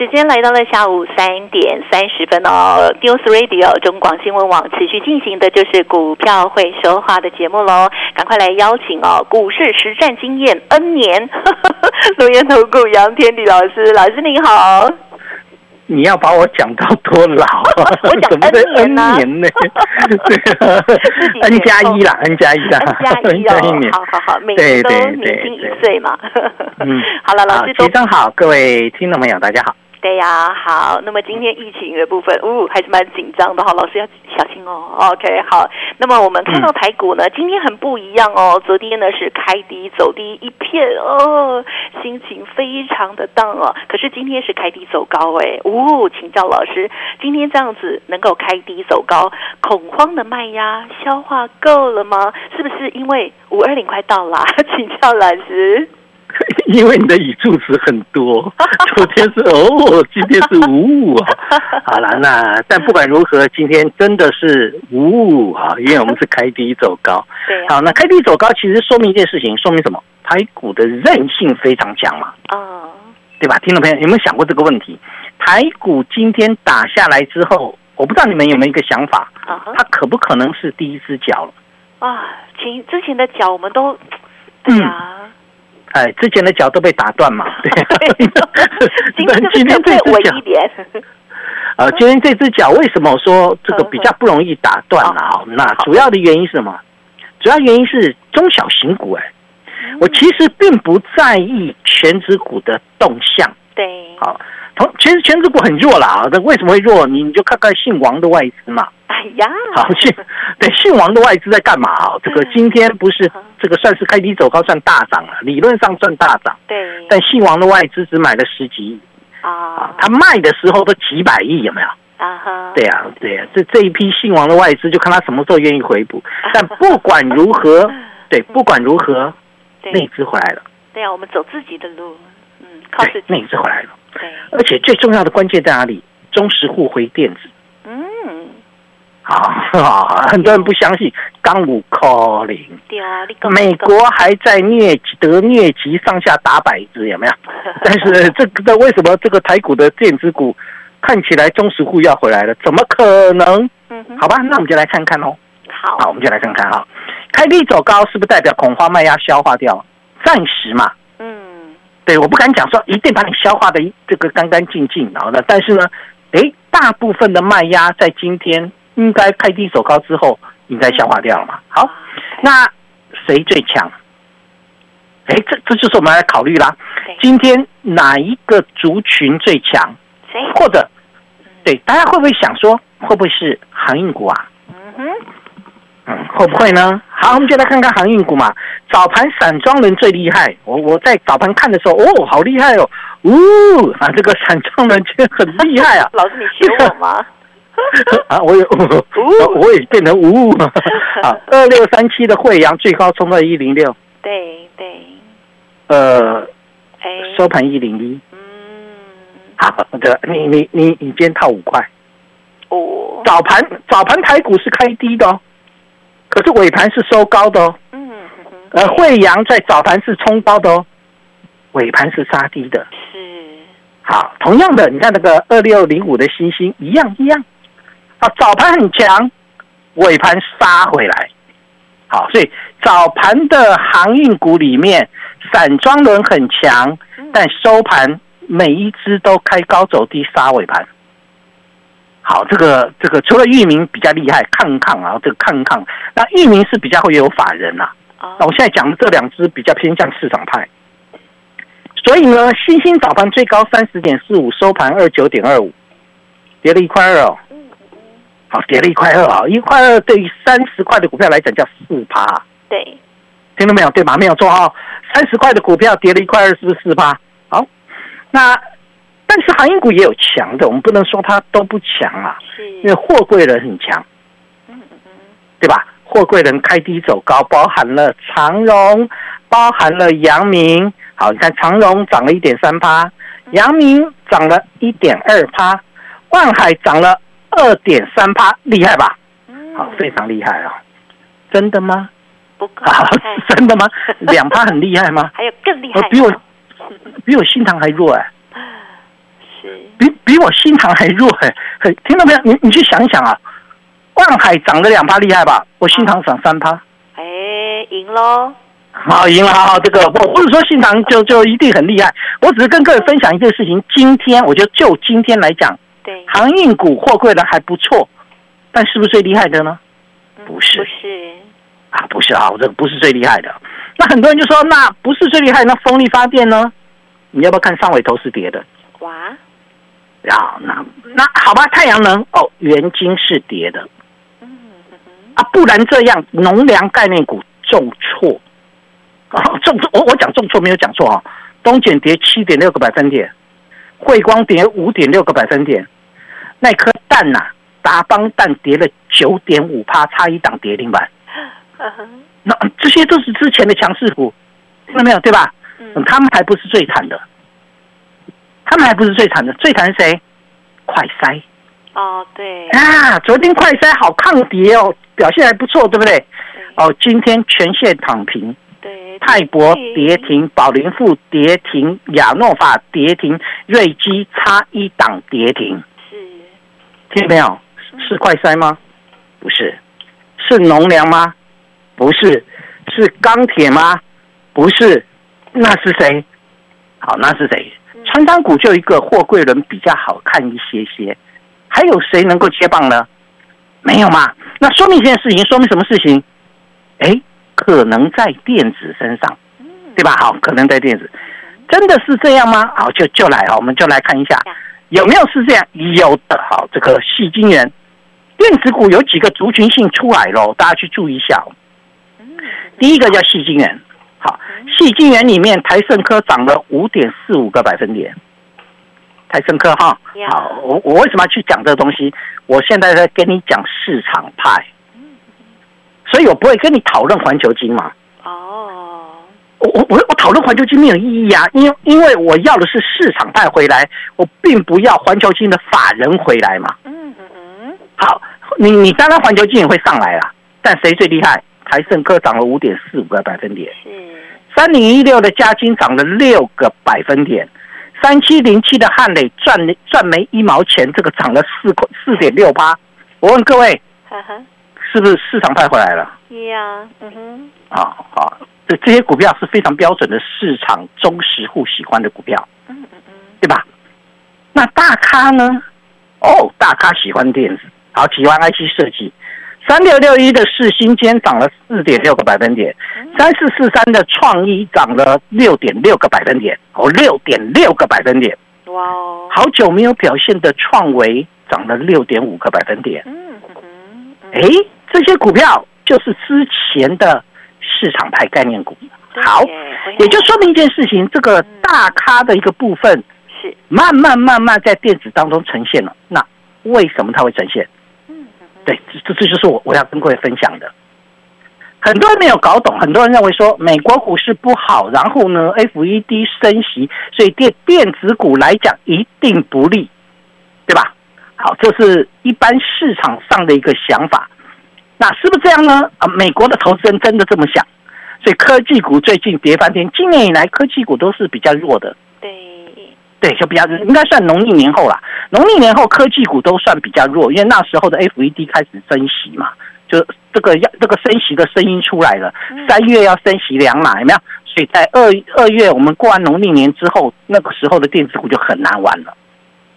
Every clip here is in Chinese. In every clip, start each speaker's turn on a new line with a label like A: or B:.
A: 时间来到了下午三点三十分哦，News Radio 中广新闻网持续进行的就是股票会说话的节目喽，赶快来邀请哦，股市实战经验 N 年，龙岩投顾杨天迪老师，老师您好。
B: 你要把我讲到多老？
A: 我讲 N
B: 年呢？对，N 加一啦，N 加一啦
A: ，N 加一哦，好好好，每年都年轻一岁嘛。嗯，好了，老师，
B: 早上好，各位听众朋友，大家好。
A: 对呀，好。那么今天疫情的部分，呜，还是蛮紧张的哈。老师要小心哦。OK，好。那么我们看到台股呢，今天很不一样哦。昨天呢是开低走低一片哦，心情非常的荡哦。可是今天是开低走高哎，呜，请教老师，今天这样子能够开低走高，恐慌的卖压消化够了吗？是不是因为五二零快到了？请教老师。
B: 因为你的语助词很多，昨天是哦，今天是五五啊。好了，那但不管如何，今天真的是五五啊，因为我们是开低走高。
A: 对。
B: 好，那开低走高其实说明一件事情，说明什么？台股的韧性非常强嘛。哦。对吧？听众朋友有没有想过这个问题？台股今天打下来之后，我不知道你们有没有一个想法，它可不可能是第一只脚了？
A: 啊，前之前的脚我们都，对呀。
B: 哎，之前的脚都被打断嘛？对，
A: 今天今天这只脚，
B: 呃，今天这只脚为什么说这个比较不容易打断呢？好，那主要的原因是什么？主要原因是中小型股。哎，我其实并不在意全指股的动向。
A: 对，
B: 好，同其实全职股很弱啦。那为什么会弱？你你就看看姓王的外资嘛。
A: 哎呀，
B: 好姓对姓王的外资在干嘛啊？这个今天不是这个算是开低走高，算大涨了，理论上算大涨。
A: 对，
B: 但姓王的外资只买了十几亿啊，他卖的时候都几百亿，有没有？啊哈，对呀，对呀，这这一批姓王的外资就看他什么时候愿意回补。但不管如何，对，不管如何，内资回来了。
A: 对呀，我们走自己的路，嗯，靠自己。
B: 内资回来了。
A: 对，
B: 而且最重要的关键在哪里？中实户回电子。啊，很多人不相信，刚五可零。美国还在疟疾得疟疾上下打摆子，有没有？但是这个为什么这个台股的电子股看起来中实户要回来了？怎么可能？嗯，好吧，那我们就来看看哦。
A: 好，
B: 好，我们就来看看啊。开低走高是不是代表恐慌卖压消化掉？暂时嘛。嗯，对，我不敢讲说一定把你消化的这个干干净净，然后呢，但是呢，哎，大部分的卖压在今天。应该开低走高之后，应该消化掉了嘛？好，那谁最强？哎，这这就是我们来考虑啦。今天哪一个族群最强？
A: 谁？
B: 或者，对，大家会不会想说，会不会是航运股啊？嗯哼，嗯，会不会呢？好，我们就来看看航运股嘛。早盘散装人最厉害，我我在早盘看的时候，哦，好厉害哦，呜啊，这个散装人真的很厉害啊。
A: 老师，你学我吗？
B: 啊，我有，我也变成五啊，二六三七的惠阳最高冲到一零六，
A: 对对，
B: 呃，收盘一零一，嗯，好的，你你你你今天套五块，哦，早盘早盘台股是开低的哦，可是尾盘是收高的哦，嗯，呃，惠阳在早盘是冲高的哦，尾盘是杀低的，
A: 是，
B: 好，同样的，你看那个二六零五的星星一样一样。啊，早盘很强，尾盘杀回来，好，所以早盘的航运股里面，散装轮很强，但收盘每一只都开高走低杀尾盘。好，这个这个除了域名比较厉害，抗抗啊，这个抗抗，那域名是比较会有法人呐。那我现在讲的这两只比较偏向市场派，所以呢，新兴早盘最高三十点四五，收盘二九点二五，跌了一块二哦。好，跌了一块二啊！一块二对于三十块的股票来讲叫四趴。
A: 对，
B: 听到没有？对吗？没有错啊！三十块的股票跌了一块二，是不是四趴？好，那但是航运股也有强的，我们不能说它都不强啊。
A: 是，
B: 因为货柜人很强。对吧？货柜人开低走高，包含了长荣，包含了阳明。好，你看长荣涨了一点三趴，阳明涨了一点二趴，万海涨了二点三趴，厉害吧？好，非常厉害啊！真的吗？
A: 不可能，
B: 真的吗？两趴很厉害吗？
A: 还有更厉害，
B: 比我比我新塘还弱哎，
A: 是
B: 比比我新塘还弱哎，听到没有？你你去想一想啊，万海涨了两趴厉害吧？我新塘涨三趴，
A: 哎，赢喽！
B: 好，赢了好，这个我不是说信堂就就一定很厉害，我只是跟各位分享一件事情。今天我觉得就今天来讲，
A: 对
B: 航运股货柜的还不错，但是不是最厉害的呢？不是，
A: 不是
B: 啊，不是啊，我这个不是最厉害的。那很多人就说，那不是最厉害，那风力发电呢？你要不要看上尾头是跌的？
A: 哇，
B: 啊，那那好吧，太阳能哦，元金是跌的，
A: 嗯
B: 啊，不然这样农粮概念股重挫。啊，重挫我我讲重挫没有讲错啊，东碱跌七点六个百分点，汇光跌五点六个百分点，那颗蛋呐，达邦蛋跌了九点五趴，差一档跌停板。那这些都是之前的强势股，听到没有？对吧？嗯，他们还不是最惨的，他们还不是最惨的，最惨是谁？快筛。
A: 哦，对。
B: 啊，昨天快筛好抗跌哦，表现还不错，对不对？哦，今天全线躺平。对泰博跌停，宝林富跌停，亚诺法跌停，瑞基差一档跌停。
A: 是，
B: 听到没有？是快筛吗？不是，是农粮吗？不是，是钢铁吗？不是，那是谁？好，那是谁？川钢股就一个货柜轮比较好看一些些，还有谁能够接棒呢？没有嘛？那说明一件事情，说明什么事情？哎。可能在电子身上，对吧？好，可能在电子，真的是这样吗？好，就就来啊，我们就来看一下有没有是这样。有的，好，这个细晶元电子股有几个族群性出来喽，大家去注意一下。第一个叫细晶元，好，细晶元里面台盛科涨了五点四五个百分点，台盛科哈，好，我我为什么要去讲这个东西？我现在在跟你讲市场派。所以我不会跟你讨论环球金嘛。哦，我我我我讨论环球金没有意义啊，因因为我要的是市场派回来，我并不要环球金的法人回来嘛。嗯嗯嗯。好，你你当然环球金也会上来啦，但谁最厉害？台盛科涨了五点四五个百分点。是。三零一六的嘉金涨了六个百分点，三七零七的汉磊赚赚没一毛钱，这个涨了四块四点六八。我问各位。是不是市场派回来了？
A: 呀，嗯哼。
B: 好好，这这些股票是非常标准的市场忠实户喜欢的股票，嗯嗯嗯，对吧？那大咖呢？哦，大咖喜欢电子，好喜欢 IC 设计。三六六一的市新间涨了四点六个百分点，三四四三的创意涨了六点六个百分点，哦，六点六个百分点。哇哦，好久没有表现的创维涨了六点五个百分点。嗯嗯，哎。这些股票就是之前的市场派概念股，好，也就说明一件事情，这个大咖的一个部分是慢慢慢慢在电子当中呈现了。那为什么它会呈现？对，这这就是我我要跟各位分享的。很多人没有搞懂，很多人认为说美国股市不好，然后呢，FED 升息，所以电电子股来讲一定不利，对吧？好，这是一般市场上的一个想法。那是不是这样呢？啊，美国的投资人真的这么想，所以科技股最近跌翻天。今年以来，科技股都是比较弱的。
A: 对，
B: 就比较应该算农历年后啦。农历年后，科技股都算比较弱，因为那时候的 FED 开始升息嘛，就这个要这个升息的声音出来了。三月要升息两码，有没有？所以在二二月我们过完农历年之后，那个时候的电子股就很难玩了。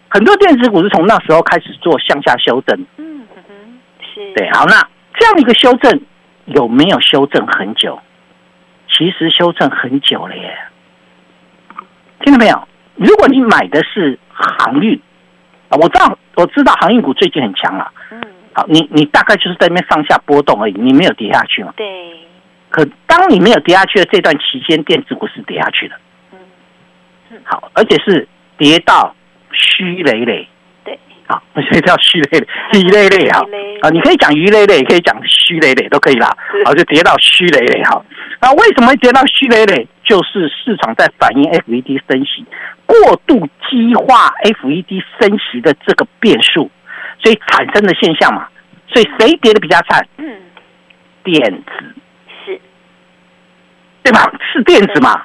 B: 很多电子股是从那时候开始做向下修正。嗯哼，是。对，好那。这样的一个修正有没有修正很久？其实修正很久了耶，听到没有？如果你买的是航运啊，我知道我知道航运股最近很强啊。嗯，好，你你大概就是在那边上下波动而已，你没有跌下去嘛？
A: 对。
B: 可当你没有跌下去的这段期间，电子股是跌下去的。嗯，好，而且是跌到虚累累。
A: 对。
B: 好，所 以叫虚累累，鱼累累啊。啊，你可以讲鱼累累，也可以讲虚累累，都可以啦。好，就跌到虚累累哈。那为什么会跌到虚累累？就是市场在反映 FED 升息过度激化，FED 升息的这个变数，所以产生的现象嘛。所以谁跌的比较惨？嗯，电子
A: 是，
B: 对吧？是电子嘛？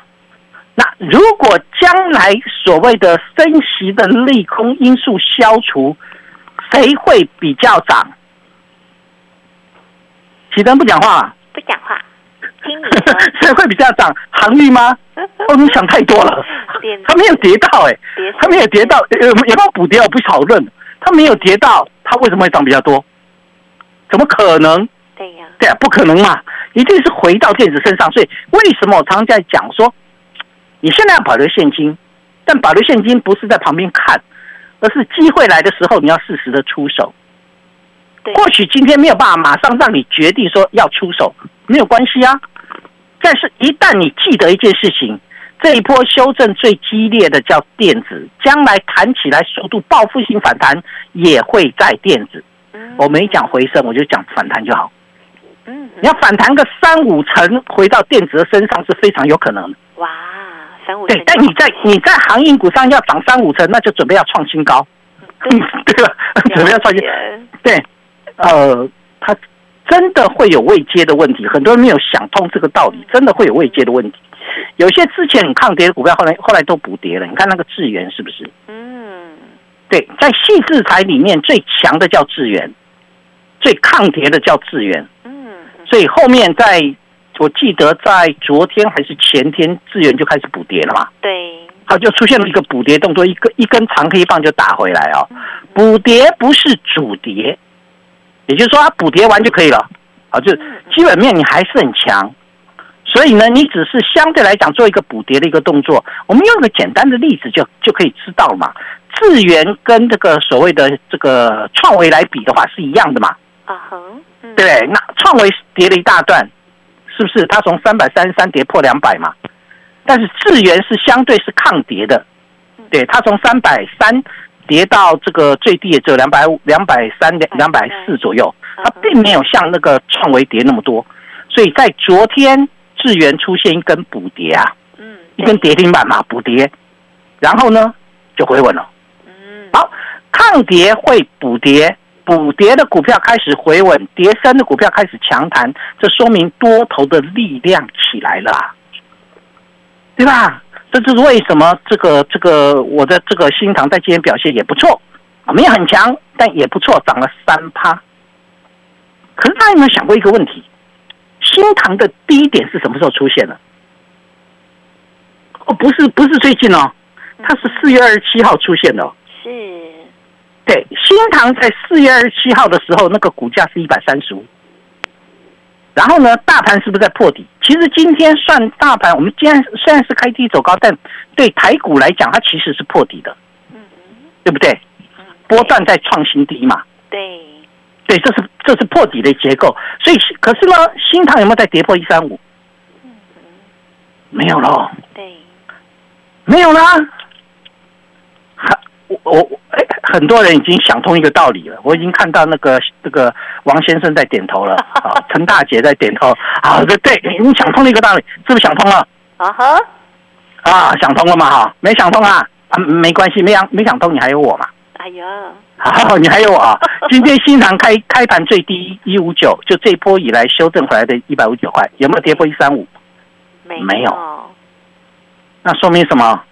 B: 那如果将来所谓的升息的利空因素消除，谁会比较涨？启登不讲话，
A: 不讲话，听你
B: 谁 会比较涨？航运吗？哦，你想太多了。它没有跌到，哎，它没有跌到，有有没有补跌？我不讨论。它没有跌到，它为什么会涨比较多？怎么可能？
A: 对呀，
B: 对啊，不可能嘛，一定是回到电子身上。所以为什么我常常在讲说，你现在要保留现金，但保留现金不是在旁边看，而是机会来的时候你要适时的出手。或许今天没有办法马上让你决定说要出手，没有关系啊。但是，一旦你记得一件事情，这一波修正最激烈的叫电子，将来弹起来速度报复性反弹也会在电子。我没讲回升，我就讲反弹就好。嗯，你要反弹个三五成回到电子的身上是非常有可能的。
A: 哇，三五
B: 对，但你在你在航运股上要涨三五成，那就准备要创新高，对吧？准备要创新，对。呃，它真的会有未接的问题，很多人没有想通这个道理，真的会有未接的问题。有些之前很抗跌的股票，后来后来都补跌了。你看那个智源是不是？嗯，对，在细制裁里面最强的叫智源，最抗跌的叫智源。嗯，所以后面在我记得在昨天还是前天，智源就开始补跌了嘛。
A: 对，
B: 它，就出现了一个补跌动作，一个一根长黑棒就打回来哦。补跌不是主跌。也就是说，它补跌完就可以了，啊，就基本面你还是很强，所以呢，你只是相对来讲做一个补跌的一个动作。我们用一个简单的例子就就可以知道嘛。智源跟这个所谓的这个创维来比的话是一样的嘛？啊哼，对，那创维跌了一大段，是不是？它从三百三十三跌破两百嘛？但是智源是相对是抗跌的，对，它从三百三。跌到这个最低也只有两百五、两百三、两两百四左右，它并没有像那个创维跌那么多，所以在昨天智源出现一根补跌啊，嗯，一根跌停板嘛，补跌，然后呢就回稳了，嗯，好，抗跌会补跌，补跌的股票开始回稳，跌升的股票开始强弹，这说明多头的力量起来了，对吧？这就是为什么这个这个我的这个新塘在今天表现也不错，啊，没有很强，但也不错，涨了三趴。可是大家有没有想过一个问题？新塘的低点是什么时候出现的？哦，不是不是最近哦，它是四月二十七号出现的。
A: 哦是，
B: 对，新塘在四月二十七号的时候，那个股价是一百三十五。然后呢，大盘是不是在破底？其实今天算大盘，我们今天虽然是开低走高，但对台股来讲，它其实是破底的，嗯，对不对？波段在创新低嘛，
A: 对，
B: 对，这是这是破底的结构。所以，可是呢，新塘有没有在跌破一三五？没有了，
A: 对，
B: 没有了。我我哎，很多人已经想通一个道理了。我已经看到那个这个王先生在点头了，啊，陈大姐在点头，啊，对对，你想通了一个道理，是不是想通了？啊哈，啊，想通了嘛哈？没想通啊？啊，没关系，没想没想通，你还有我嘛？哎呀，好，你还有我啊？今天新塘开 开盘最低一五九，就这一波以来修正回来的一百五十九块，有没有跌破一三五？
A: 没有。
B: 那说明什么？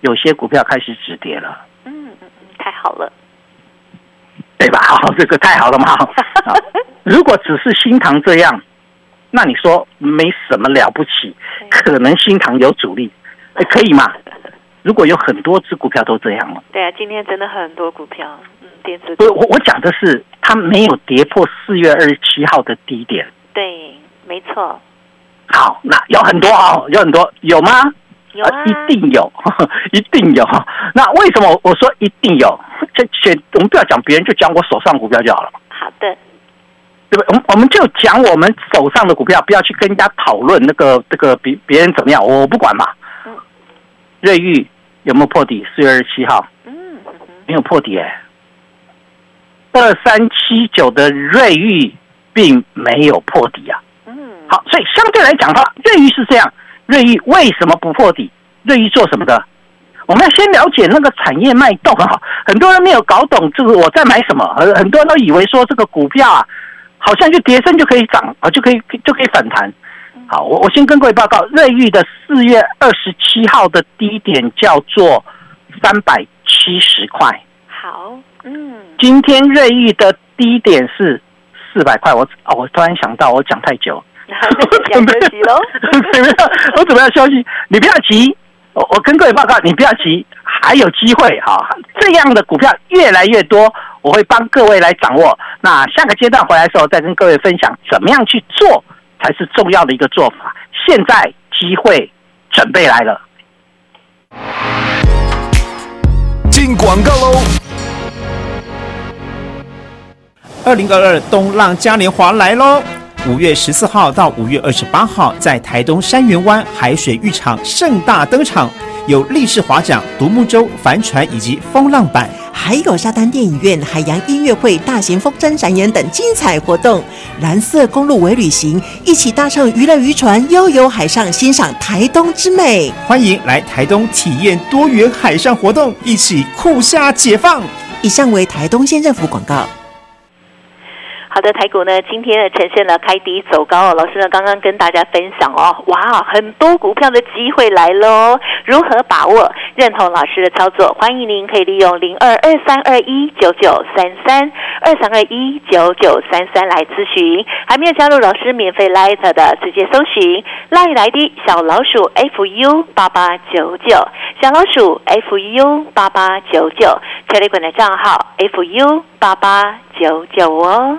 B: 有些股票开始止跌了。
A: 太好了，
B: 对吧？好，这个太好了嘛！如果只是新塘这样，那你说没什么了不起，可能新塘有主力，哎，可以嘛？如果有很多只股票都这样了，
A: 对啊，今天真的很多股票，嗯，电子。
B: 不，我我讲的是它没有跌破四月二十七号的低点。
A: 对，没错。
B: 好，那有很多啊，有很多，有吗？
A: 啊，
B: 一定有，一定有。那为什么我说一定有？这选我们不要讲别人，就讲我手上股票就好了。
A: 好的，
B: 对不对？我们我们就讲我们手上的股票，不要去跟人家讨论那个这个别别人怎么样，我不管嘛。嗯。瑞玉有没有破底？四月二十七号。嗯。没有破底哎。二三七九的瑞玉并没有破底啊。
A: 嗯，
B: 好，所以相对来讲的话，瑞玉是这样，瑞玉为什么不破底？瑞玉做什么的？我们要先了解那个产业脉动啊。很多人没有搞懂这个我在买什么，很很多人都以为说这个股票啊，好像就跌升就可以涨啊，就可以就可以反弹。好，我我先跟各位报告，瑞玉的四月二十七号的低点叫做三百七十块。
A: 好，嗯，
B: 今天瑞玉的低点是四百块。我哦，我突然想到，我讲太久，
A: 想休息喽。
B: 准备要，我准备要休息。你不要急，我我跟各位报告，你不要急，还有机会哈。这样的股票越来越多，我会帮各位来掌握。那下个阶段回来的时候，再跟各位分享怎么样去做才是重要的一个做法。现在机会准备来了。
C: 进广告喽！
D: 二零二二东浪嘉年华来喽！五月十四号到五月二十八号，在台东山园湾海水浴场盛大登场，有立式划桨、独木舟、帆船以及风浪板。
E: 还有沙滩电影院、海洋音乐会、大型风筝展演等精彩活动。蓝色公路为旅行，一起搭乘娱乐渔船，悠游海上，欣赏台东之美。
D: 欢迎来台东体验多元海上活动，一起酷夏解放。
E: 以上为台东县政府广告。
A: 好的，台股呢今天呢呈现了开低走高哦。老师呢刚刚跟大家分享哦，哇，很多股票的机会来喽，如何把握？认同老师的操作，欢迎您可以利用零二二三二一九九三三二三二一九九三三来咨询。还没有加入老师免费 Light 的，直接搜寻 Light 来的小老鼠 fu 八八九九，小老鼠 fu 八八九九，Telegram 的账号 fu 八八九九哦。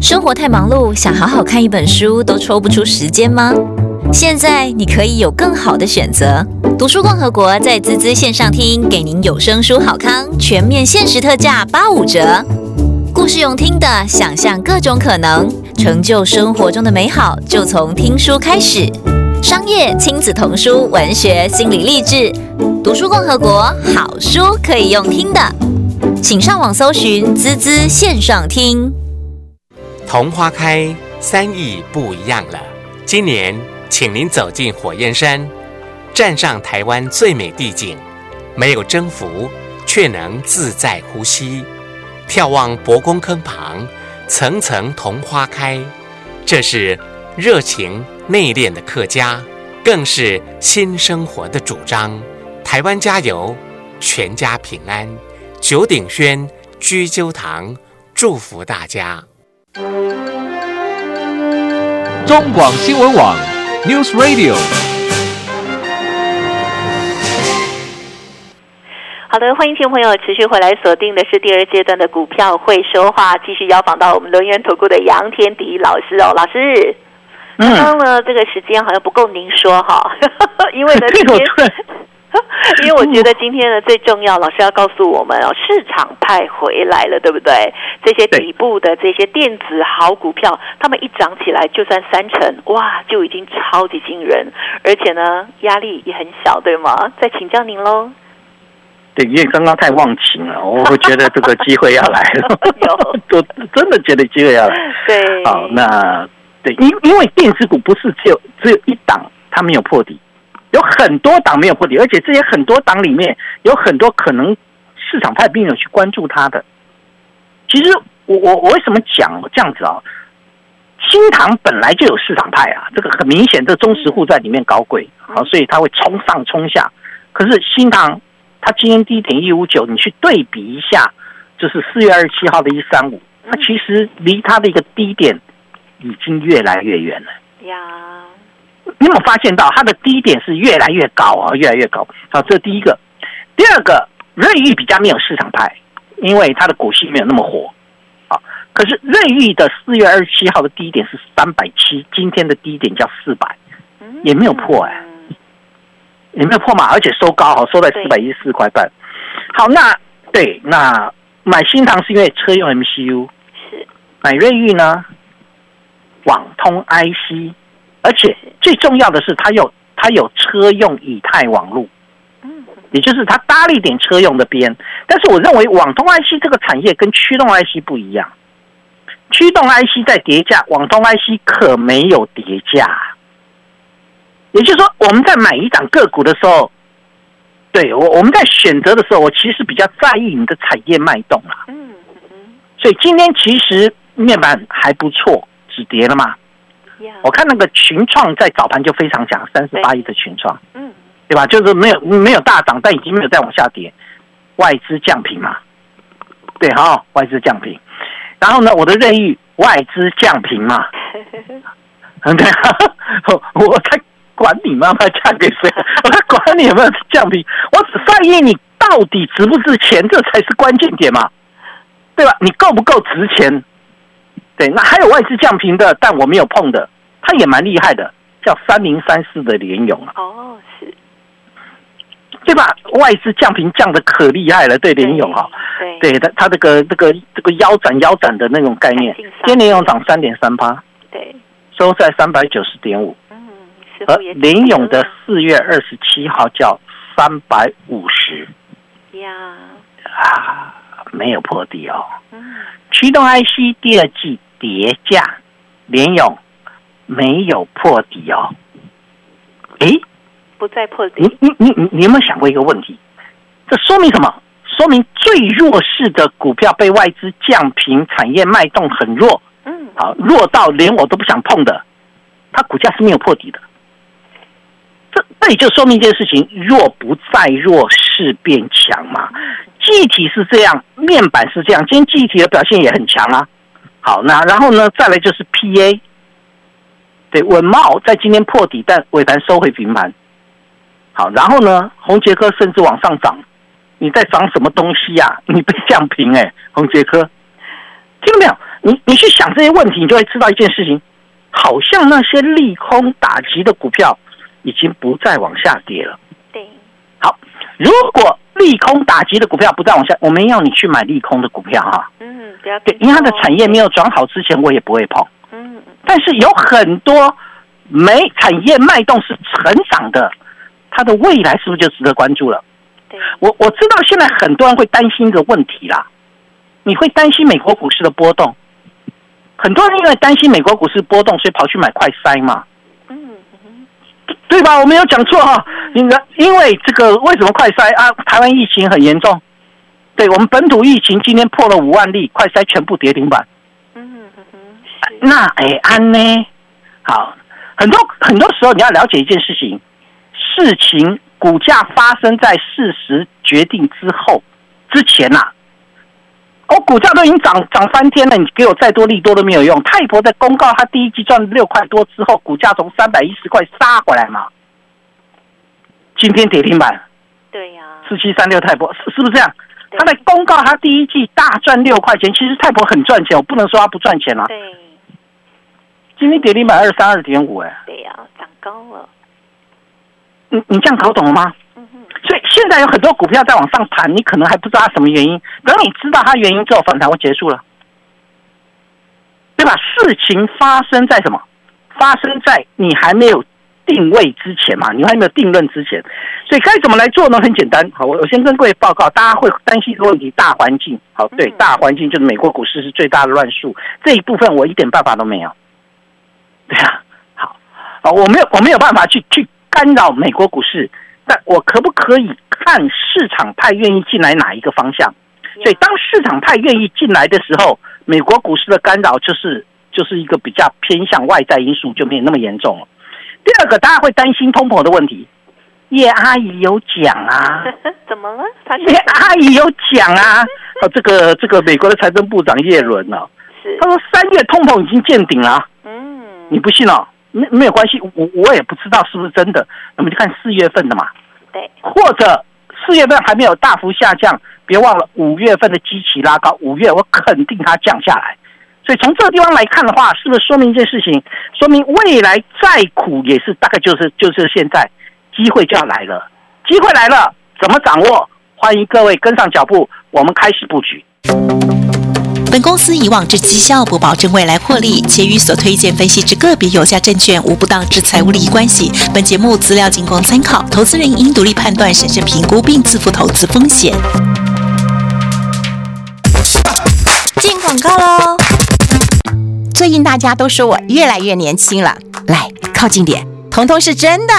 F: 生活太忙碌，想好好看一本书都抽不出时间吗？现在你可以有更好的选择。读书共和国在滋滋线上听，给您有声书好康，全面限时特价八五折。故事用听的，想象各种可能，成就生活中的美好，就从听书开始。商业、亲子童书、文学、心理励志，读书共和国好书可以用听的，请上网搜寻滋滋线上听。
G: 桐花开，三意不一样了。今年，请您走进火焰山，站上台湾最美地景，没有征服，却能自在呼吸。眺望博公坑旁，层层桐花开，这是热情内敛的客家，更是新生活的主张。台湾加油，全家平安。九鼎轩居鸠堂祝福大家。
C: 中广新闻网，News Radio。
A: 好的，欢迎听众朋友持续回来锁定的是第二阶段的股票会说话，继续邀访到我们轮源投顾的杨天迪老师哦，老师。刚刚呢，这个时间好像不够您说哈，因为呢 今天，因为我觉得今天呢最重要，老师要告诉我们哦，市场派回来了，对不对？这些底部的这些电子好股票，他们一涨起来，就算三成，哇，就已经超级惊人，而且呢压力也很小，对吗？再请教您喽。
B: 对，因为刚刚太忘情了，我会觉得这个机会要来了，
A: 有，
B: 我真的觉得机会要来。
A: 对，
B: 好，那对，因因为电子股不是只有只有一档它没有破底，有很多党没有破底，而且这些很多党里面有很多可能市场派并没有去关注它的。其实我我我为什么讲这样子啊？新塘本来就有市场派啊，这个很明显，这中实户在里面搞鬼，好，所以它会冲上冲下。可是新塘它今天低点一五九，你去对比一下，就是四月二十七号的一三五，它其实离它的一个低点已经越来越远了。
A: 呀，
B: 你有没有发现到它的低点是越来越高啊，越来越高？好，这是第一个。第二个，瑞玉比较没有市场派，因为它的股息没有那么火，啊，可是瑞昱的四月二十七号的低点是三百七，今天的低点叫四百，也没有破哎、也没有破嘛，而且收高哈，收在四百一十四块半。好，那对，那买新塘是因为车用 MCU，
A: 是
B: 买瑞昱呢，网通 IC，而且最重要的是它有它有车用以太网路，
A: 嗯
B: 也就是它搭了一点车用的边。但是我认为网通 IC 这个产业跟驱动 IC 不一样，驱动 IC 在叠价，网通 IC 可没有叠价。也就是说，我们在买一档个股的时候，对我我们在选择的时候，我其实比较在意你的产业脉动啦。
A: 嗯嗯
B: 所以今天其实面板还不错，止跌了嘛。
A: 呀
B: 我看那个群创在早盘就非常强，三十八亿的群创，
A: 嗯
B: 对吧？就是没有没有大涨，但已经没有再往下跌，外资降平嘛，对哈、外资降平。然后呢，我的任意外资降平嘛，嗯对，我我才管你妈妈嫁给谁，我才管你有没有降平，我只在意你到底值不值钱，这才是关键点嘛，对吧？你够不够值钱？对，那还有外资降平的，但我没有碰的，它也蛮厉害的，叫三零三四的联勇啊，
A: 哦是。
B: 对吧？外资降平降的可厉害了，对联勇哈，
A: 对。
B: 对它它这个这个这个腰斩腰斩的那种概念今天联勇涨三点三八，
A: 对。
B: 收在三百九十点五，
A: 嗯
B: 而联勇的四月二十七号叫三百五十
A: 呀。
B: 啊，没有破底哦。
A: 嗯。
B: 驱动 IC 第二季跌价，联勇没有破底哦。诶，
A: 不再破底
B: 你你你你有没有想过一个问题？这说明什么？说明最弱势的股票被外资降平，产业脉动很弱，
A: 嗯
B: 啊，弱到连我都不想碰的，它股价是没有破底的。这这也就说明一件事情：弱不再弱，势变强嘛。记忆体是这样，面板是这样，今天记忆体的表现也很强啊。好，那然后呢，再来就是 PA，对，稳茂在今天破底，但尾盘收回平盘。好，然后呢，红杰科甚至往上涨，你在涨什么东西呀、你被降平哎、红杰科，听到没有？你你去想这些问题，你就会知道一件事情，好像那些利空打击的股票已经不再往下跌了。
A: 对
B: 好，如果利空打击的股票不再往下，我们要你去买利空的股票哈。
A: 嗯不要
B: 对，因为它的产业没有转好之前，我也不会碰。
A: 嗯嗯
B: 但是有很多没产业脉动是成长的，它的未来是不是就值得关注了？
A: 对
B: 我我知道现在很多人会担心一个问题啦，你会担心美国股市的波动，很多人因为担心美国股市波动，所以跑去买快筛嘛，对吧？我没有讲错哈，因为因为这个为什么快筛啊？台湾疫情很严重，对我们本土疫情今天破了五万例，快筛全部跌停板。
A: 嗯嗯嗯是
B: 那哎安呢？好，很多很多时候你要了解一件事情，事情股价发生在事实决定之后之前呐、我、股价都已经涨涨翻天了，你给我再多利多都没有用。泰博在公告他第一季赚六块多之后，股价从三百一十块杀回来嘛，今天跌停板
A: 对呀
B: 四七三六泰博是是不是这样？他在公告他第一季大赚六块钱，其实泰博很赚钱，我不能说他不赚钱啊。
A: 对
B: 今天跌停板二三二点五，哎，
A: 对呀涨高了
B: 你你这样搞懂了吗？所以现在有很多股票在往上弹，你可能还不知道它什么原因。等你知道它原因之后，反弹会结束了，对吧？事情发生在什么？发生在你还没有定位之前嘛，你还没有定论之前。所以该怎么来做呢？很简单。好，我我先跟各位报告，大家会担心一个问题：大环境。好，对，
A: 嗯
B: 大环境就是美国股市是最大的乱数，这一部分我一点办法都没有。对啊，好，啊，我没有我没有办法去去干扰美国股市，但我可不可以看市场派愿意进来哪一个方向？所以当市场派愿意进来的时候，美国股市的干扰就是就是一个比较偏向外在因素，就没有那么严重了。第二个，大家会担心通膨的问题。叶阿姨有讲啊，
A: 怎么了？他
B: 叶阿姨有讲啊，啊，这个这个美国的财政部长叶伦呢、
A: 是
B: 他说三月通膨已经见顶了啊、
A: 嗯
B: 你不信哦？没没有关系，我我也不知道是不是真的，我们就看四月份的嘛，
A: 对
B: 或者四月份还没有大幅下降，别忘了五月份的基期拉高，五月我肯定它降下来。所以从这个地方来看的话，是不是说明一件事情？说明未来再苦也是大概就是就是现在机会就要来了，机会来了，怎么掌握？欢迎各位跟上脚步，我们开始布局。
H: 本公司以往之绩效不保证未来获利，且与所推荐分析之个别有价证券无不当之财务利益关系。本节目资料仅供参考，投资人应独立判断、审慎评估并自负投资风险。
I: 进广告喽！最近大家都说我越来越年轻了，来靠近点，彤彤是真的，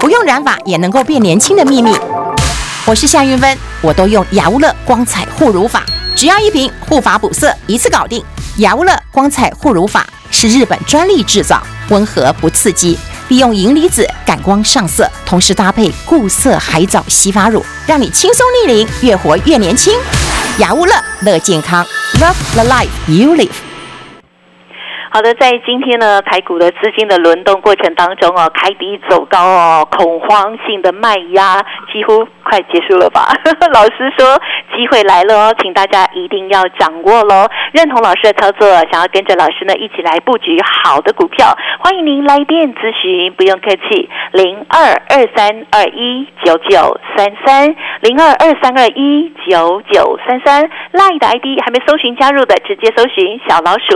I: 不用染发也能够变年轻的秘密。我是夏云芬，我都用雅乌乐光彩护乳法，只要一瓶护发补色，一次搞定。雅乌乐光彩护乳法是日本专利制造，温和不刺激，利用银离子感光上色，同时搭配固色海藻洗发乳，让你轻松逆龄，越活越年轻。雅乌乐乐健康，Love the life you live。
A: 好的，在今天呢，台股的资金的轮动过程当中哦，开低走高哦，恐慌性的卖压几乎快结束了吧？老师说机会来了哦，请大家一定要掌握喽。认同老师的操作，想要跟着老师呢一起来布局好的股票，欢迎您来电咨询，不用客气，零二二三二一九九三三零二二三二一九九三三，赖的 ID 还没搜寻加入的，直接搜寻小老鼠